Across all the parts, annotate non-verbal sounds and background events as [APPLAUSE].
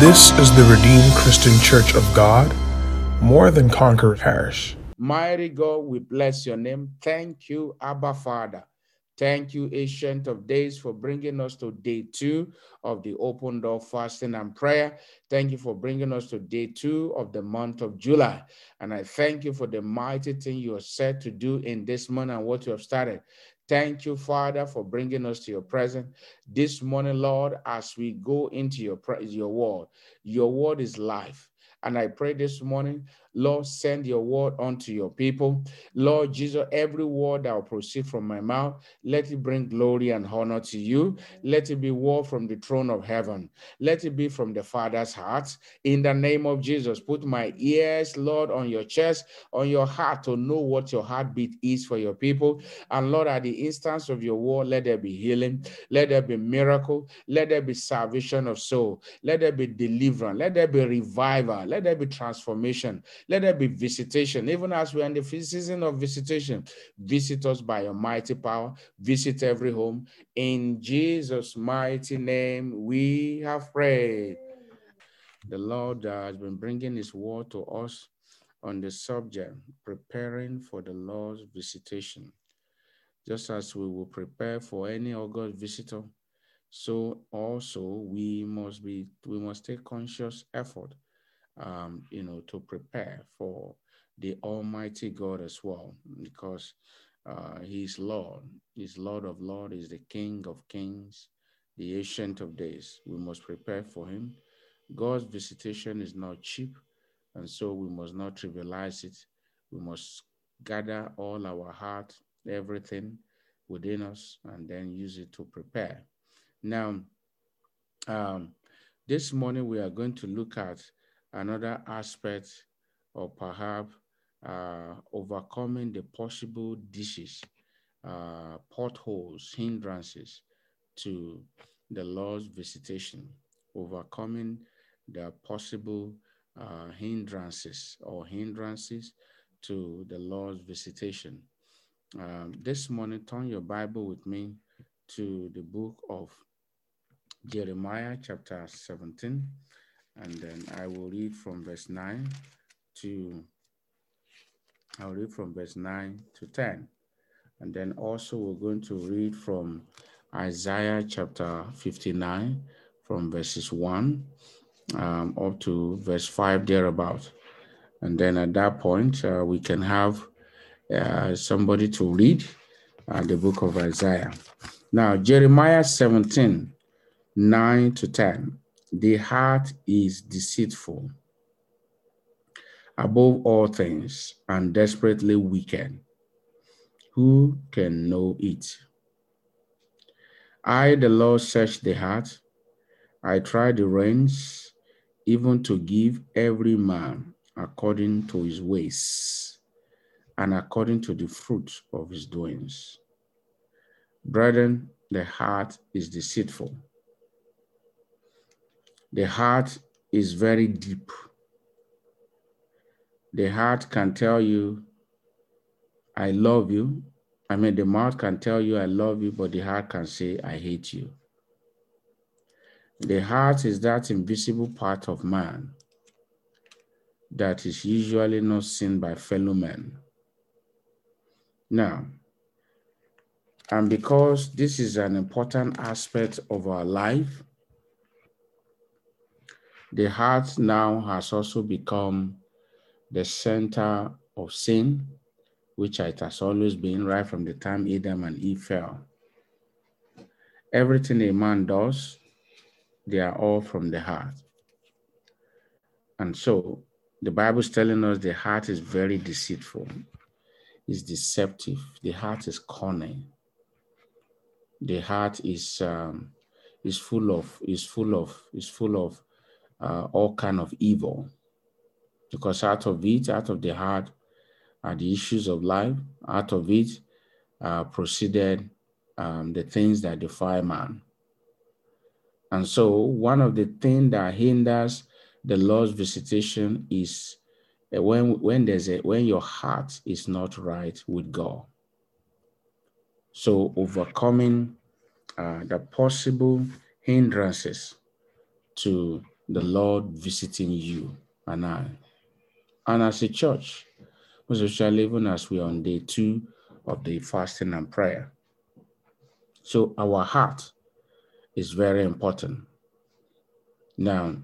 This is the Redeemed Christian Church of God, more than Conqueror Parish. Mighty God, we bless your name. Thank you, Abba Father. Thank you, Ancient of Days, for bringing us to day two of the open door fasting and prayer. Thank you for bringing us to day two of the month of July. And I thank you for the mighty thing you are set to do in this month and what you have started. Thank you, Father, for bringing us to your presence this morning, Lord, as we go into your, your word. Your word is life. And I pray this morning Lord, send your word unto your people. Lord Jesus, every word that will proceed from my mouth, let it bring glory and honor to you. Let it be word from the throne of heaven. Let it be from the Father's heart. In the name of Jesus, put my ears, Lord, on your chest, on your heart to know what your heartbeat is for your people. And Lord, at the instance of your word, let there be healing, let there be miracle, let there be salvation of soul, let there be deliverance, let there be revival, let there be transformation. Let there be visitation, even as we're in the season of visitation. Visit us by your mighty power. Visit every home. In Jesus' mighty name, we have prayed. The Lord has been bringing his word to us on the subject, preparing for the Lord's visitation. Just as we will prepare for any August visitor, so also we must be we must take conscious effort um, you know, to prepare for the Almighty God as well, because uh, He's Lord, He's Lord of Lords, He's the King of Kings, the Ancient of Days. We must prepare for Him. God's visitation is not cheap, and so we must not trivialize it. We must gather all our heart, everything within us, and then use it to prepare. Now, um, this morning we are going to look at another aspect or perhaps uh, overcoming the possible dishes, uh, potholes, hindrances to the Lord's visitation, overcoming the possible uh, hindrances or hindrances to the Lord's visitation. Um, this morning, turn your Bible with me to the book of Jeremiah, chapter 17 and then I will read from verse 9 to I'll read from verse 9 to 10. And then also we're going to read from Isaiah chapter 59 from verses 1 um, up to verse 5 thereabout. And then at that point, uh, we can have uh, somebody to read uh, the book of Isaiah. Now, Jeremiah 17, 9 to 10. The heart is deceitful above all things and desperately wicked. Who can know it? I, the Lord, search the heart. I try the reins, even to give every man according to his ways and according to the fruit of his doings. Brethren, the heart is deceitful the heart is very deep. The heart can tell you, I love you. I mean, the mouth can tell you, I love you, but the heart can say, I hate you. The heart is that invisible part of man that is usually not seen by fellow men. Now, and because this is an important aspect of our life, the heart now has also become the center of sin, which it has always been right from the time Adam and Eve fell. Everything a man does, they are all from the heart. And so the Bible is telling us the heart is very deceitful, it's deceptive, the heart is cunning. The heart is um, is full of is full of is full of uh, all kind of evil. Because out of it out of the heart are the issues of life. Out of it uh, proceeded um, the things that defy man. And so one of the things that hinders the lord's visitation is uh, when when there's a when your heart is not right with god. So overcoming uh, the possible hindrances to the Lord visiting you and I. And as a church, especially even as we're on day two of the fasting and prayer. So our heart is very important. Now,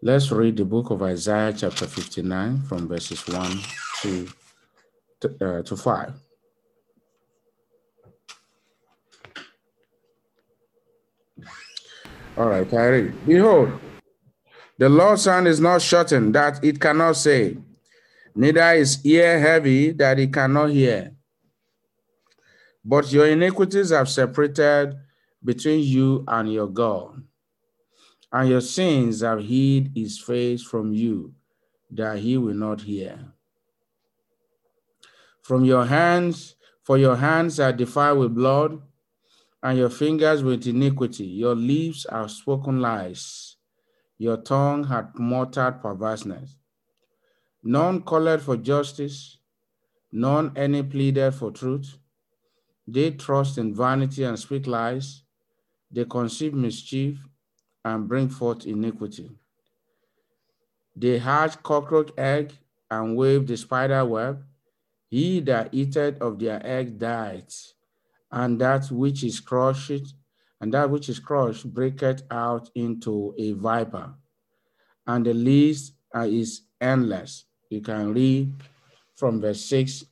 let's read the book of Isaiah chapter 59 from verses 1 to, to, uh, to 5. All right, Kyrie. Behold, the Lord's hand is not shortened that it cannot say, neither is ear heavy that it cannot hear. But your iniquities have separated between you and your God, and your sins have hid his face from you, that he will not hear. From your hands, for your hands are defiled with blood, and your fingers with iniquity. Your lips have spoken lies. Your tongue hath muttered perverseness. None called for justice, none any pleaded for truth. They trust in vanity and speak lies. They conceive mischief and bring forth iniquity. They hatch cockroach egg and wave the spider web. He that eateth of their egg dieth and that which is crushed, and that which is crushed breaketh out into a viper. And the list uh, is endless. You can read from verse 6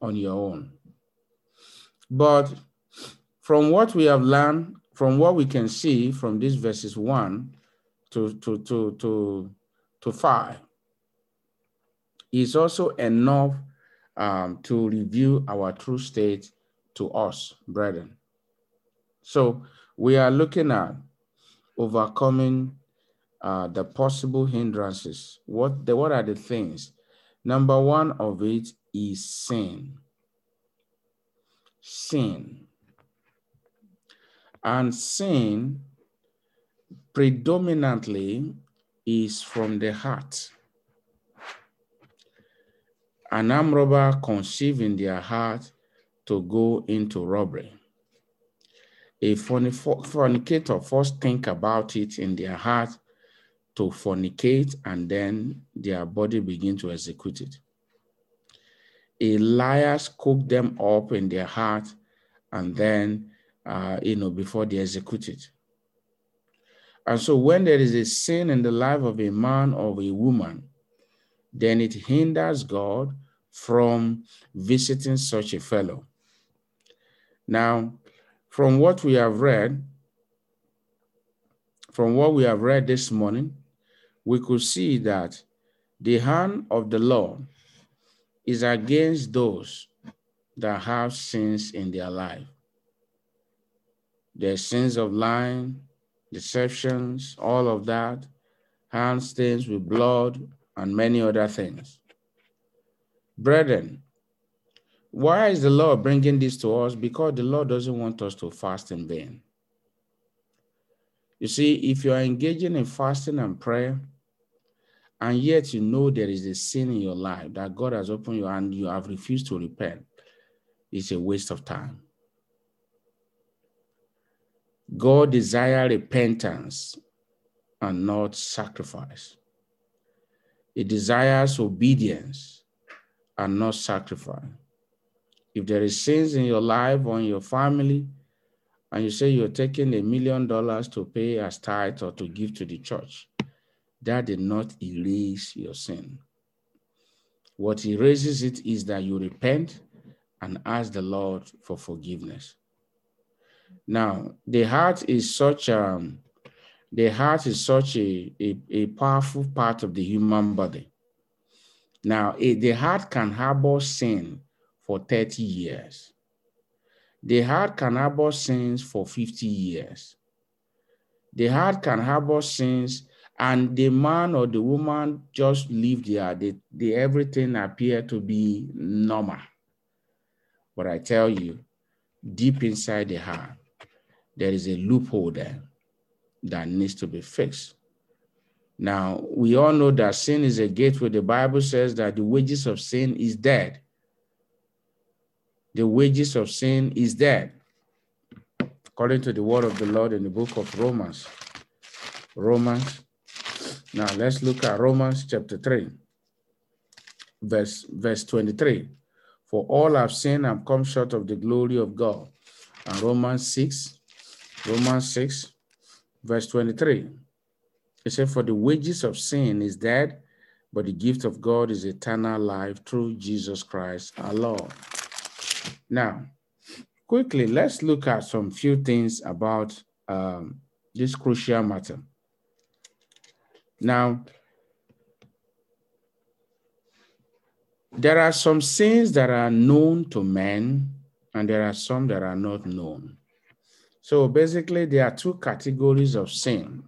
on your own. But from what we have learned, from what we can see from these verses 1 to, to, to, to, to 5, is also enough um, to review our true state to us, brethren. So we are looking at overcoming uh, the possible hindrances. What, the, what are the things? Number one of it is sin. Sin. And sin predominantly is from the heart. An arm robber their heart to go into robbery. A fornicator first think about it in their heart to fornicate and then their body begin to execute it. A liars cook them up in their heart and then, uh, you know, before they execute it. And so when there is a sin in the life of a man or a woman, then it hinders God from visiting such a fellow. Now, from what we have read, from what we have read this morning, we could see that the hand of the Lord is against those that have sins in their life. Their sins of lying, deceptions, all of that, hand stains with blood, and many other things. Brethren, why is the Lord bringing this to us? Because the Lord doesn't want us to fast in vain. You see, if you are engaging in fasting and prayer, and yet you know there is a sin in your life that God has opened you and you have refused to repent, it's a waste of time. God desires repentance and not sacrifice. He desires obedience and not sacrifice. If there is sins in your life or in your family, and you say you're taking a million dollars to pay as tithe or to give to the church, that did not erase your sin. What erases it is that you repent and ask the Lord for forgiveness. Now, the heart is such a um, the heart is such a, a, a powerful part of the human body. Now, the heart can harbor sin for 30 years. They had can harbor sins for 50 years. They had can harbor sins, and the man or the woman just lived there. The, the everything appeared to be normal. But I tell you, deep inside the heart, there is a loophole there that needs to be fixed. Now, we all know that sin is a gateway. The Bible says that the wages of sin is death the wages of sin is death, according to the word of the Lord in the book of Romans. Romans Now let's look at Romans chapter 3, verse, verse 23. For all have sinned and come short of the glory of God. And Romans 6, Romans 6, verse 23. It said, For the wages of sin is death, but the gift of God is eternal life through Jesus Christ our Lord. Now, quickly, let's look at some few things about um, this crucial matter. Now, there are some sins that are known to men, and there are some that are not known. So basically, there are two categories of sin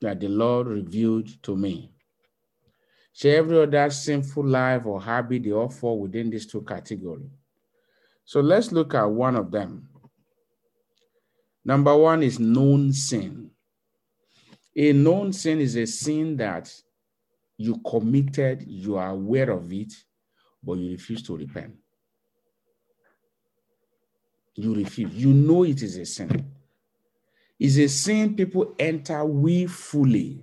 that the Lord revealed to me. So every other sinful life or habit they all fall within these two categories. So let's look at one of them. Number one is known sin. A known sin is a sin that you committed, you are aware of it, but you refuse to repent. You refuse. You know it is a sin. It's a sin people enter willfully,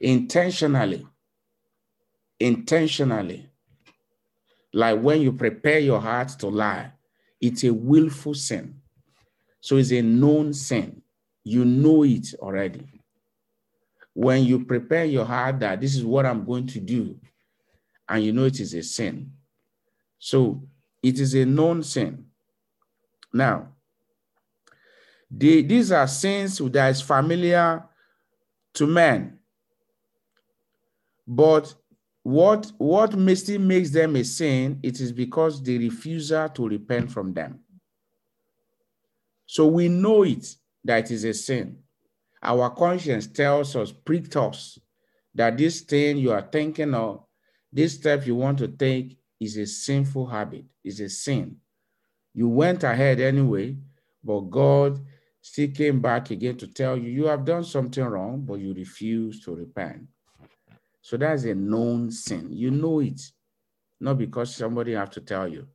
intentionally, intentionally. Like when you prepare your heart to lie, it's a willful sin. So it's a known sin. You know it already when you prepare your heart that this is what I'm going to do, and you know it is a sin. So it is a known sin. Now, the, these are sins that is familiar to men. But what, what still makes them a sin, it is because the refuser to repent from them. So we know it that it is a sin our conscience tells us, pricks us, that this thing you are thinking of, this step you want to take is a sinful habit, is a sin. You went ahead anyway, but God still came back again to tell you, you have done something wrong, but you refuse to repent. So that's a known sin. You know it, not because somebody have to tell you.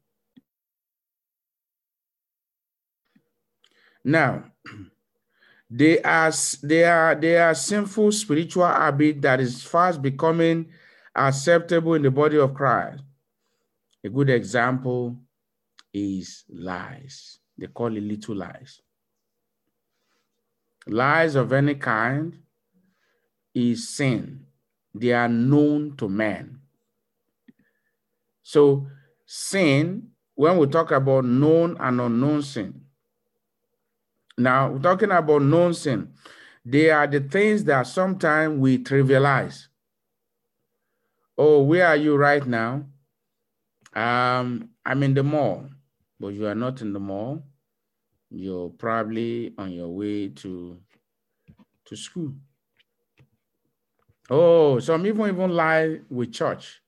Now, [CLEARS THROAT] They are, they are, they are sinful spiritual habit that is fast becoming acceptable in the body of Christ. A good example is lies. They call it little lies. Lies of any kind is sin. They are known to man. So, sin, when we talk about known and unknown sin, now, we're talking about known sin. They are the things that sometimes we trivialize. Oh, where are you right now? Um, I'm in the mall, but you are not in the mall. You're probably on your way to, to school. Oh, some even even lie with church.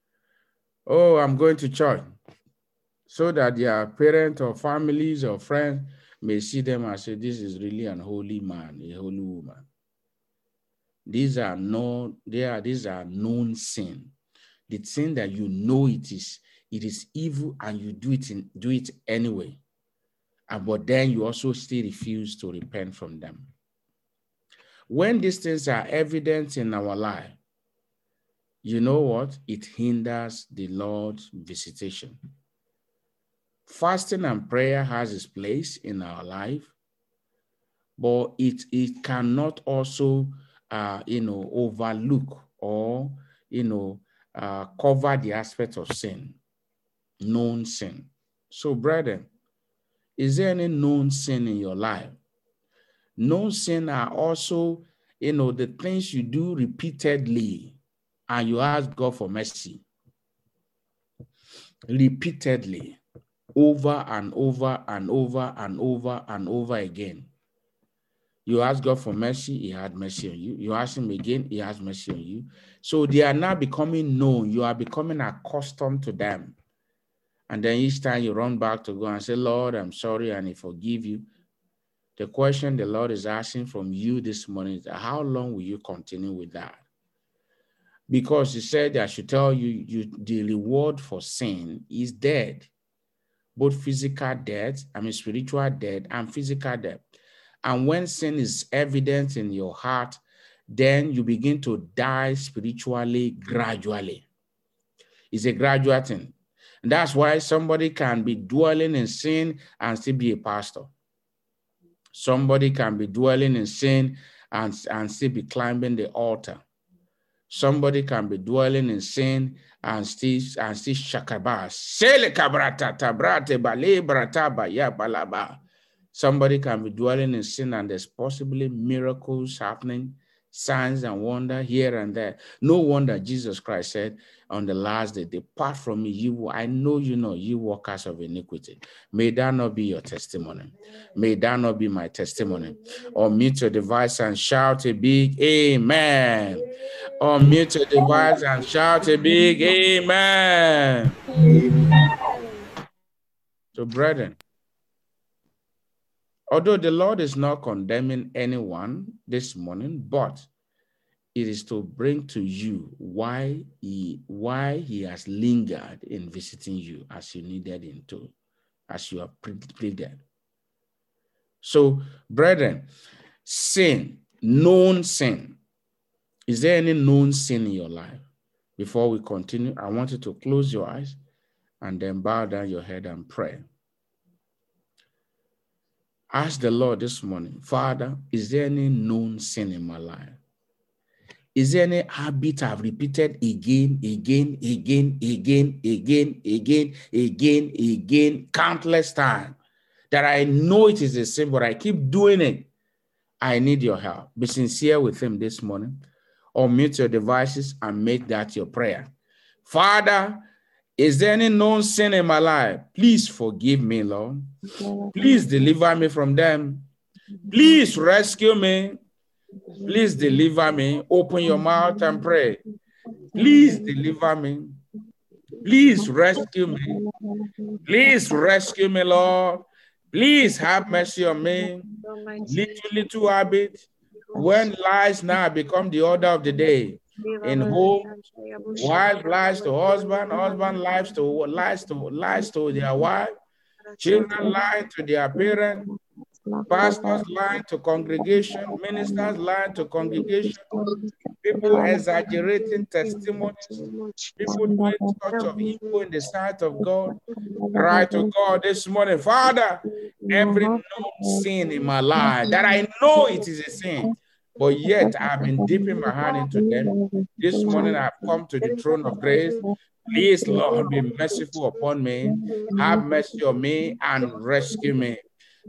Oh, I'm going to church. So that their parents or families or friends may see them and say, this is really an holy man, a holy woman. These are no, they are these are known sin. The sin that you know it is, it is evil and you do it in, do it anyway. And but then you also still refuse to repent from them. When these things are evident in our life, you know what? It hinders the Lord's visitation. Fasting and prayer has its place in our life, but it, it cannot also, uh, you know, overlook or, you know, uh, cover the aspect of sin, known sin. So, brethren, is there any known sin in your life? Known sin are also, you know, the things you do repeatedly and you ask God for mercy. Repeatedly over and over and over and over and over again. You ask God for mercy, He had mercy on you. You ask Him again, He has mercy on you. So they are now becoming known. You are becoming accustomed to them. And then each time you run back to God and say, Lord, I'm sorry, and He forgive you. The question the Lord is asking from you this morning is how long will you continue with that? Because He said, I should tell you, you the reward for sin is dead both physical death, I mean, spiritual death and physical death. And when sin is evident in your heart, then you begin to die spiritually gradually. It's a gradual thing. And that's why somebody can be dwelling in sin and still be a pastor. Somebody can be dwelling in sin and, and still be climbing the altar. Somebody can be dwelling in sin and still and still shakaba. Somebody can be dwelling in sin and there's possibly miracles happening signs and wonder here and there. No wonder Jesus Christ said on the last day, Depart from me, you I know you know, you workers of iniquity. May that not be your testimony. May that not be my testimony. Or mute your device and shout a big amen. Or mute your device and shout a big amen. So, brethren, Although the Lord is not condemning anyone this morning, but it is to bring to you why he why he has lingered in visiting you as you needed him to, as you have pleaded. So, brethren, sin, known sin. Is there any known sin in your life? Before we continue, I want you to close your eyes and then bow down your head and pray. Ask the Lord this morning, Father, is there any known sin in my life? Is there any habit I've repeated again, again, again, again, again, again, again, again, countless times that I know it is a sin, but I keep doing it? I need your help. Be sincere with Him this morning, or mute your devices and make that your prayer. Father, is there any known sin in my life? Please forgive me, Lord. Please deliver me from them. Please rescue me. Please deliver me. Open your mouth and pray. Please deliver me. Please rescue me. Please rescue me, Lord. Please have mercy on me. Little, little habit. When lies now become the order of the day in home, wife lies to husband, husband lies to lies to lies to their wife, children lie to their parents, pastors lie to congregation, ministers lie to congregation, people exaggerating testimonies, people doing such of evil in the sight of God. Right to God this morning, Father, every known sin in my life that I know it is a sin but yet I've been dipping my hand into them. This morning I've come to the throne of grace. Please, Lord, be merciful upon me. Have mercy on me and rescue me.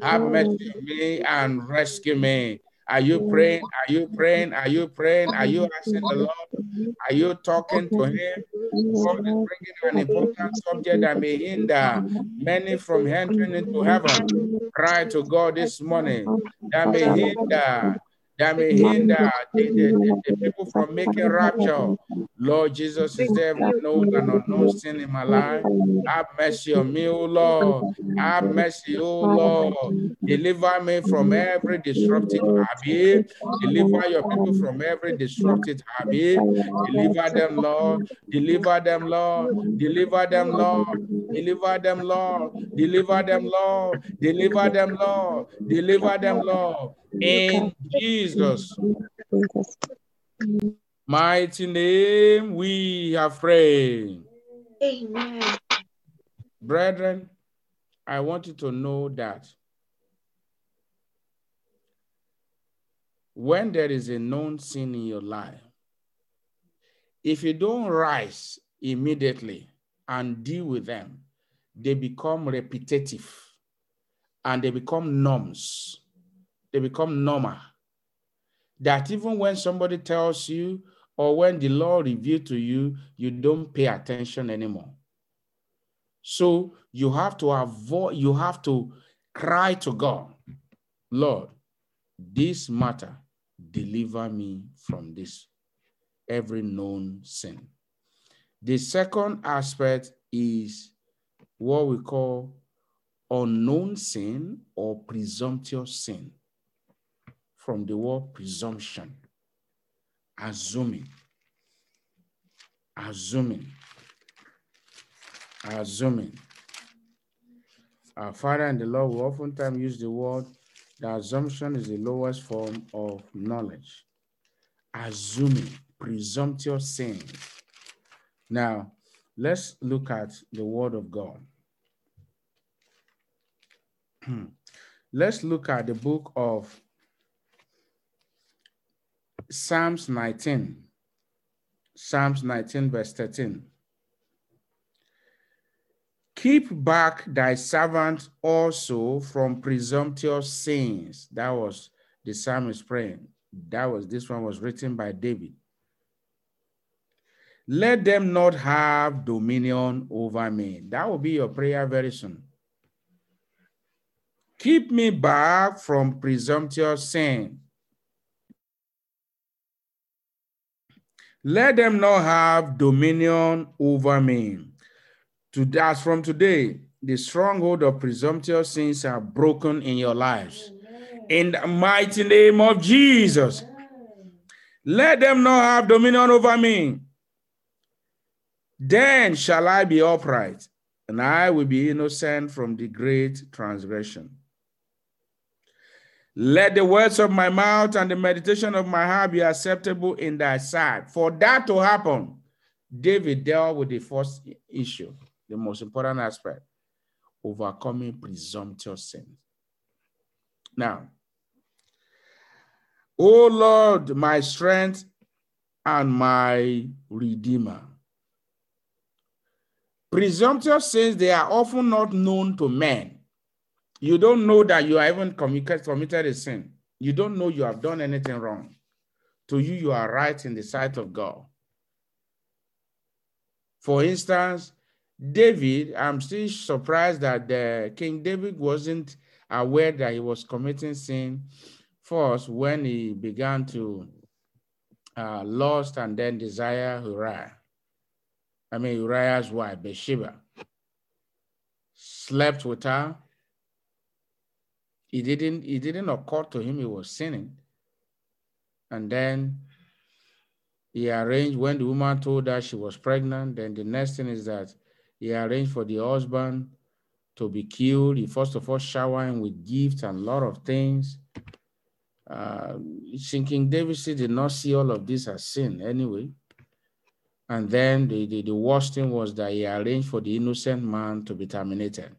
Have mercy on me and rescue me. Are you praying? Are you praying? Are you praying? Are you asking the Lord? Are you talking to Him? God is bringing an important subject that may hinder many from entering into heaven. Cry to God this morning that may hinder that may hinder the, the, the, people from making rapture. Lord Jesus, is there known and unknown sin in my life? Have mercy on me, O Lord. Have mercy, O Lord. Deliver me from every disruptive habit. Deliver your people from every disruptive habit. Deliver them, Lord. Deliver them, Lord. Deliver them, Lord. Deliver them, Lord. Deliver them, Lord. Deliver them, Lord. Deliver them, Lord. In Jesus' mighty name, we have prayed. Amen. Brethren, I want you to know that when there is a known sin in your life, if you don't rise immediately and deal with them, they become repetitive and they become norms they become normal. That even when somebody tells you or when the law revealed to you, you don't pay attention anymore. So you have to avoid, you have to cry to God, Lord, this matter, deliver me from this, every known sin. The second aspect is what we call unknown sin or presumptuous sin from the word presumption, assuming, assuming, assuming. Our Father and the Lord will oftentimes use the word, the assumption is the lowest form of knowledge. assuming, presumptuous sin. Now, let's look at the word of God. Hmm. let's look at the book of Psalms 19. Psalms 19, verse 13. Keep back thy servant also from presumptuous sins. That was the psalmist praying. That was this one was written by David. Let them not have dominion over me. That will be your prayer very soon. Keep me back from presumptuous sin. Let them not have dominion over me. To, that from today, the stronghold of presumptuous sins are broken in your lives. In the mighty name of Jesus. Let them not have dominion over me. Then shall I be upright, and I will be innocent from the great transgression. Let the words of my mouth and the meditation of my heart be acceptable in thy sight. For that to happen, David dealt with the first issue the most important aspect overcoming presumptuous sin. Now, O Lord, my strength and my redeemer. Presumptuous sins, they are often not known to men. You don't know that you have even committed a sin. You don't know you have done anything wrong. To you, you are right in the sight of God. For instance, David, I'm still surprised that King David wasn't aware that he was committing sin first when he began to uh, lust and then desire Uriah. I mean Uriah's wife, Bathsheba. Slept with her. It didn't, it didn't occur to him he was sinning. And then he arranged when the woman told her she was pregnant, then the next thing is that he arranged for the husband to be killed. He first of all showered him with gifts and a lot of things. Uh, King David did not see all of this as sin anyway. And then the, the, the worst thing was that he arranged for the innocent man to be terminated.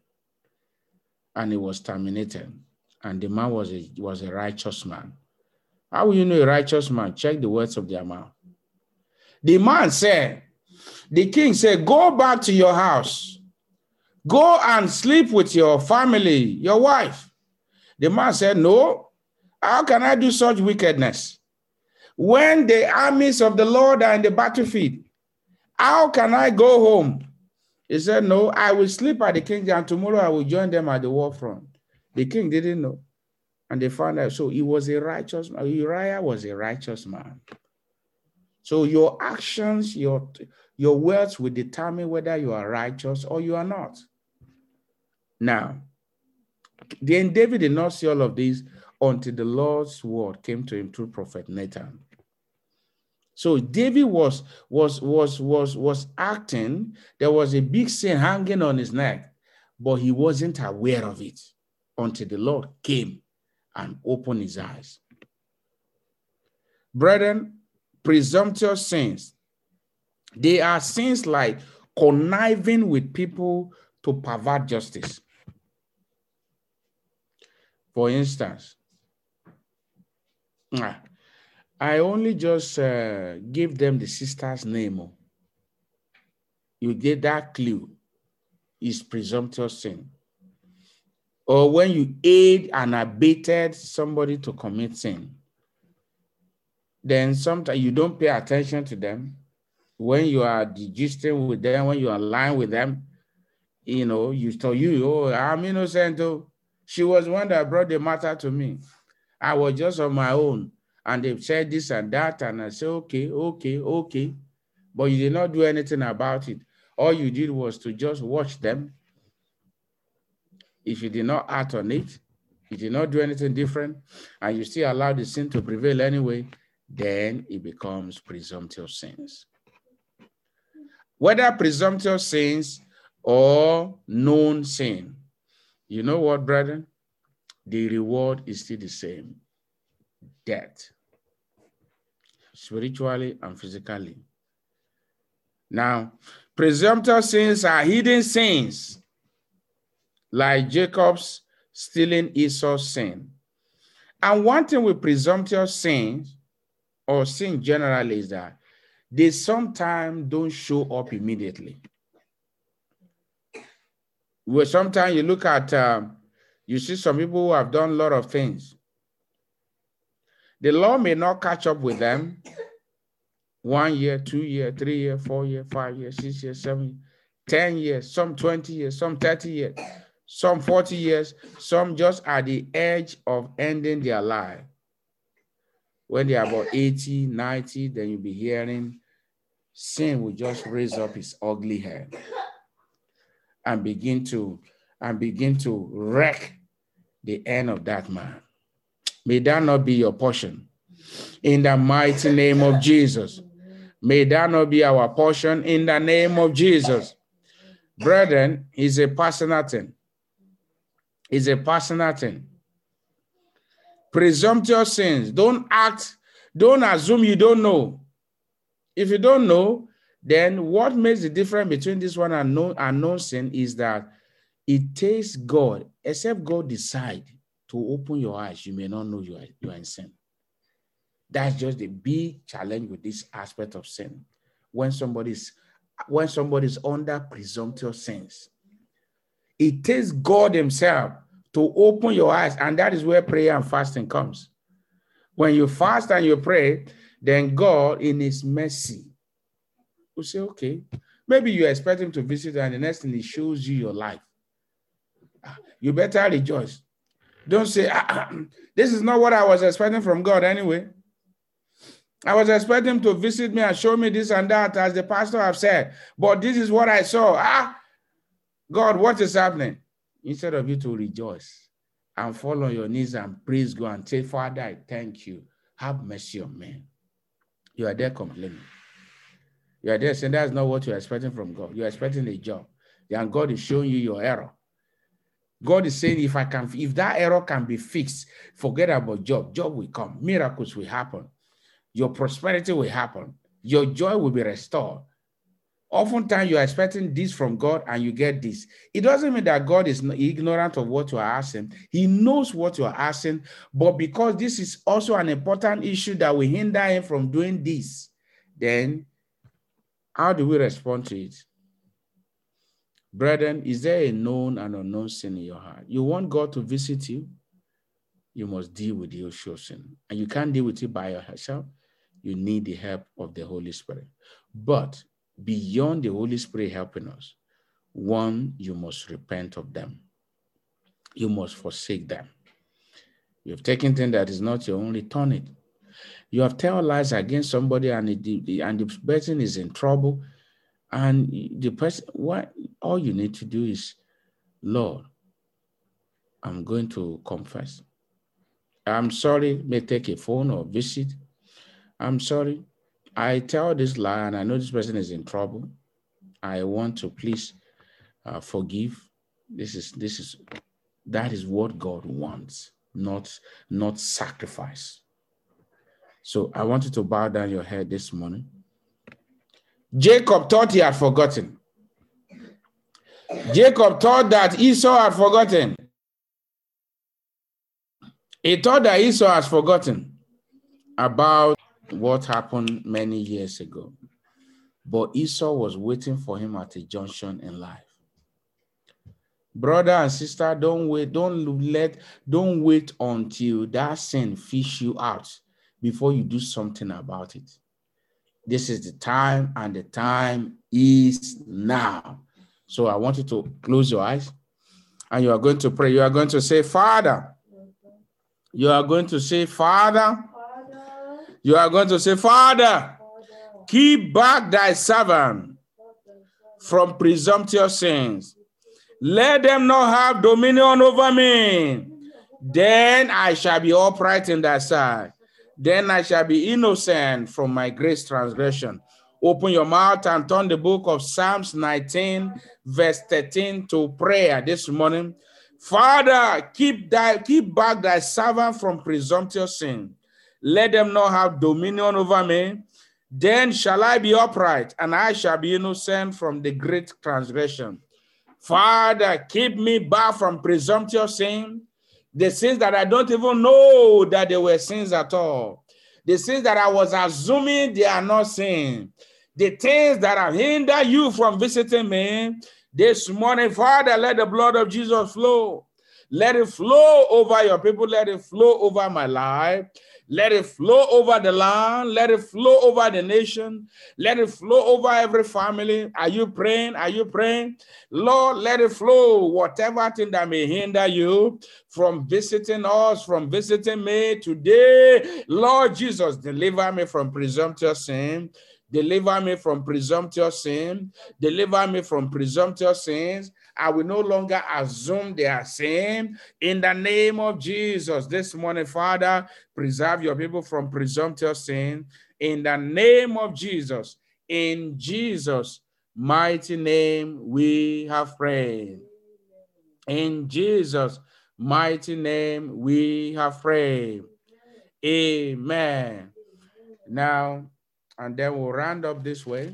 And he was terminated. And the man was a, was a righteous man. How will you know a righteous man? Check the words of their mouth. The man said, the king said, Go back to your house. Go and sleep with your family, your wife. The man said, No. How can I do such wickedness? When the armies of the Lord are in the battlefield, how can I go home? He said, No, I will sleep at the king's and tomorrow I will join them at the war front. The king didn't know. And they found out. So he was a righteous man. Uriah was a righteous man. So your actions, your your words will determine whether you are righteous or you are not. Now, then David did not see all of this until the Lord's word came to him through prophet Nathan. So David was was was was was acting. There was a big sin hanging on his neck, but he wasn't aware of it until the Lord came and opened his eyes. Brethren, presumptuous sins they are sins like conniving with people to pervert justice. For instance, ah, I only just uh, give them the sister's name. Oh. You get that clue is presumptuous sin. Or when you aid and abated somebody to commit sin, then sometimes you don't pay attention to them when you are digesting with them, when you are lying with them, you know, you tell you, oh, I'm innocent. Oh. She was one that brought the matter to me. I was just on my own. And they've said this and that. And I said, okay, okay, okay. But you did not do anything about it. All you did was to just watch them. If you did not act on it, you did not do anything different, and you still allow the sin to prevail anyway, then it becomes presumptive sins whether presumptive sins or known sin. You know what, brethren? The reward is still the same death. spiritually and physically. Now, presumptive sins are hidden sins, like Jacob's stealing Esau's sin. And one thing with presumptuous sins, or sin generally, is that they sometimes don't show up immediately. Where sometimes you look at, um, you see some people who have done a lot of things. The law may not catch up with them one year, two year, three year, four year, five years, six years, seven, ten years, some 20 years, some 30 years, some 40 years, some just at the edge of ending their life. When they are about 80, 90, then you'll be hearing sin will just raise up his ugly head and begin to and begin to wreck the end of that man. May that not be your portion. In the mighty name of Jesus. May that not be our portion in the name of Jesus. Brethren, is a personal thing. Is a personal thing. Presumptuous sins. Don't act, don't assume you don't know. If you don't know, then what makes the difference between this one and known, unknown sin is that it takes God, except God decide to open your eyes, you may not know you are, you are in sin. That's just the big challenge with this aspect of sin. When somebody's when somebody's under presumptuous sins, it takes God Himself to open your eyes, and that is where prayer and fasting comes. When you fast and you pray, then God, in His mercy, will say, okay, maybe you expect Him to visit, and the next thing He shows you your life. Ah, you better rejoice. Don't say, ah, ah, this is not what I was expecting from God anyway. I was expecting him to visit me and show me this and that, as the pastor have said. But this is what I saw. Ah, God, what is happening? Instead of you to rejoice and fall on your knees and praise God and say, Father, I thank you. Have mercy on me. You are there complaining. You are there saying that's not what you're expecting from God. You're expecting a job. And God is showing you your error. God is saying, if I can, if that error can be fixed, forget about job. Job will come. Miracles will happen your prosperity will happen, your joy will be restored. Oftentimes, you're expecting this from God and you get this. It doesn't mean that God is ignorant of what you are asking. He knows what you are asking, but because this is also an important issue that will hinder him from doing this, then how do we respond to it? Brethren, is there a known and unknown sin in your heart? You want God to visit you? You must deal with your sin. And you can't deal with it by yourself you need the help of the Holy Spirit. But beyond the Holy Spirit helping us, one, you must repent of them. You must forsake them. You've taken things that is not your own, return it. You have told lies against somebody and the, and the person is in trouble. And the person, what all you need to do is, Lord, I'm going to confess. I'm sorry, may take a phone or visit I'm sorry. I tell this lie and I know this person is in trouble. I want to please uh, forgive. This is this is that is what God wants, not not sacrifice. So I want you to bow down your head this morning. Jacob thought he had forgotten. Jacob thought that Esau had forgotten. He thought that Esau has forgotten about what happened many years ago. But Esau was waiting for him at a junction in life. Brother and sister, don't wait, don't let, don't wait until that sin fish you out before you do something about it. This is the time, and the time is now. So I want you to close your eyes and you are going to pray. You are going to say, Father. You are going to say, Father, you are going to say, Father, keep back thy servant from presumptuous sins. Let them not have dominion over me. Then I shall be upright in thy sight. Then I shall be innocent from my great transgression. Open your mouth and turn the book of Psalms 19, verse 13 to prayer this morning. Father, keep thy keep back thy servant from presumptuous sin. Let them not have dominion over me. Then shall I be upright, and I shall be innocent from the great transgression. Father, keep me back from presumptuous sin, the sins that I don't even know that they were sins at all, the sins that I was assuming they are not sins, the things that have hindered you from visiting me. This morning, Father, let the blood of Jesus flow. Let it flow over your people. Let it flow over my life. Let it flow over the land. Let it flow over the nation. Let it flow over every family. Are you praying? Are you praying? Lord, let it flow. Whatever thing that may hinder you from visiting us, from visiting me today, Lord Jesus, deliver me from presumptuous sin. Deliver me from presumptuous sin. Deliver me from presumptuous sins. I will no longer assume they are same. In the name of Jesus, this morning, Father, preserve your people from presumptuous sin. In the name of Jesus, in Jesus' mighty name, we have prayed. In Jesus' mighty name, we have prayed. Amen. Now, and then we'll round up this way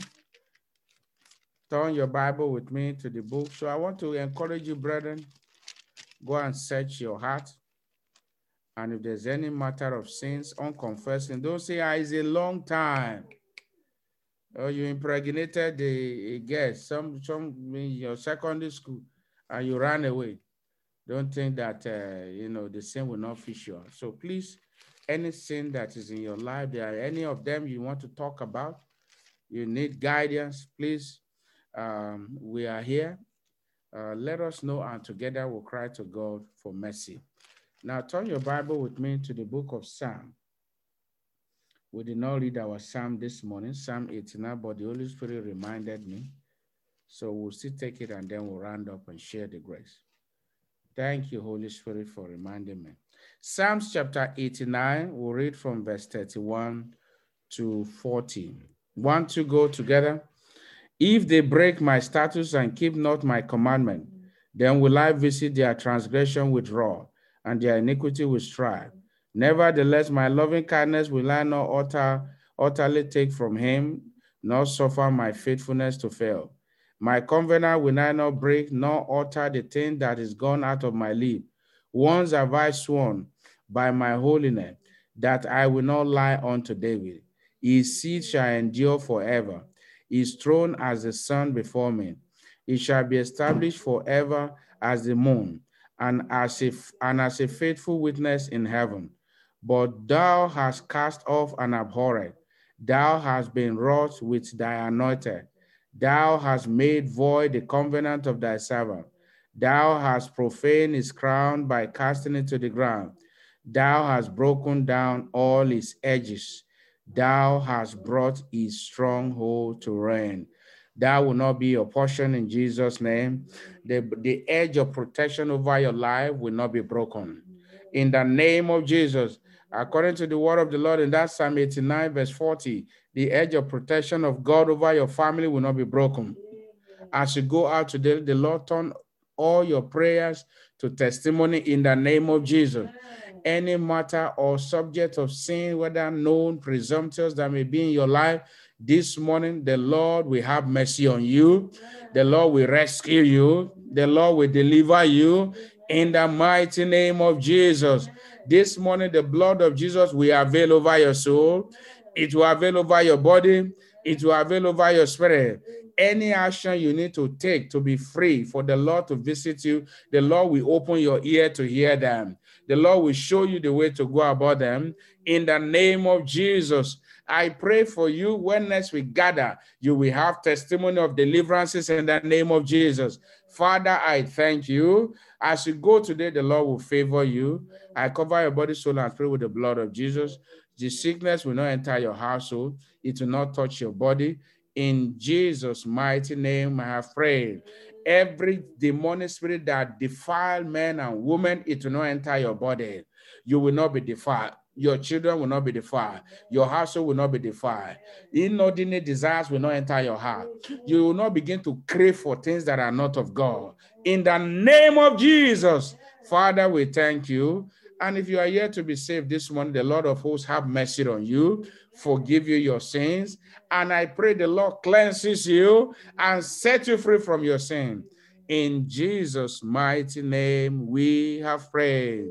turn your Bible with me to the book. So I want to encourage you, brethren, go and search your heart. And if there's any matter of sins, unconfessing, don't say, ah, it's a long time. Or you impregnated the guest, some, some in your secondary school, and you ran away. Don't think that, uh, you know, the sin will not fish you. So please, any sin that is in your life, there are any of them you want to talk about, you need guidance, please um, we are here. Uh, let us know, and together we'll cry to God for mercy. Now, turn your Bible with me to the book of Psalm. We did not read our Psalm this morning, Psalm 89, but the Holy Spirit reminded me. So we'll still take it and then we'll round up and share the grace. Thank you, Holy Spirit, for reminding me. Psalms chapter 89, we'll read from verse 31 to 40. Want to go together? If they break my statutes and keep not my commandment, then will I visit their transgression with wrath and their iniquity with strife. Nevertheless, my loving kindness will I not utter, utterly take from him, nor suffer my faithfulness to fail. My covenant will I not break, nor utter the thing that is gone out of my lip. Once have I sworn by my holiness that I will not lie unto David. His seed shall endure forever his throne as the sun before me. It shall be established forever as the moon, and as if and as a faithful witness in heaven. But thou hast cast off and abhorred. Thou hast been wroth with thy anointed. Thou hast made void the covenant of thy servant. Thou hast profaned his crown by casting it to the ground. Thou hast broken down all his edges Thou hast brought his stronghold to reign. That will not be your portion in Jesus' name. The, the edge of protection over your life will not be broken. In the name of Jesus, according to the word of the Lord in that Psalm 89, verse 40, the edge of protection of God over your family will not be broken. As you go out today, the Lord turn all your prayers to testimony in the name of Jesus any matter or subject of sin, whether known, presumptuous, that may be in your life, this morning, the Lord will have mercy on you. The Lord will rescue you. The Lord will deliver you in the mighty name of Jesus. This morning, the blood of Jesus will avail over your soul. It will avail over your body. It will avail over your spirit any action you need to take to be free for the Lord to visit you, the Lord will open your ear to hear them. The Lord will show you the way to go about them. In the name of Jesus, I pray for you when next we gather, you will have testimony of deliverances in the name of Jesus. Father, I thank you. As you go today, the Lord will favor you. I cover your body, soul, and spirit with the blood of Jesus. The sickness will not enter your household. It will not touch your body. In Jesus' mighty name, I have prayed every demonic spirit that defile men and women, it will not enter your body. You will not be defiled. Your children will not be defiled. Your household will not be defiled. Inordinate desires will not enter your heart. You will not begin to crave for things that are not of God. In the name of Jesus, Father, we thank you. And if you are yet to be saved this morning, the Lord of hosts have mercy on you, forgive you your sins, and I pray the Lord cleanses you and set you free from your sin. In Jesus' mighty name, we have prayed.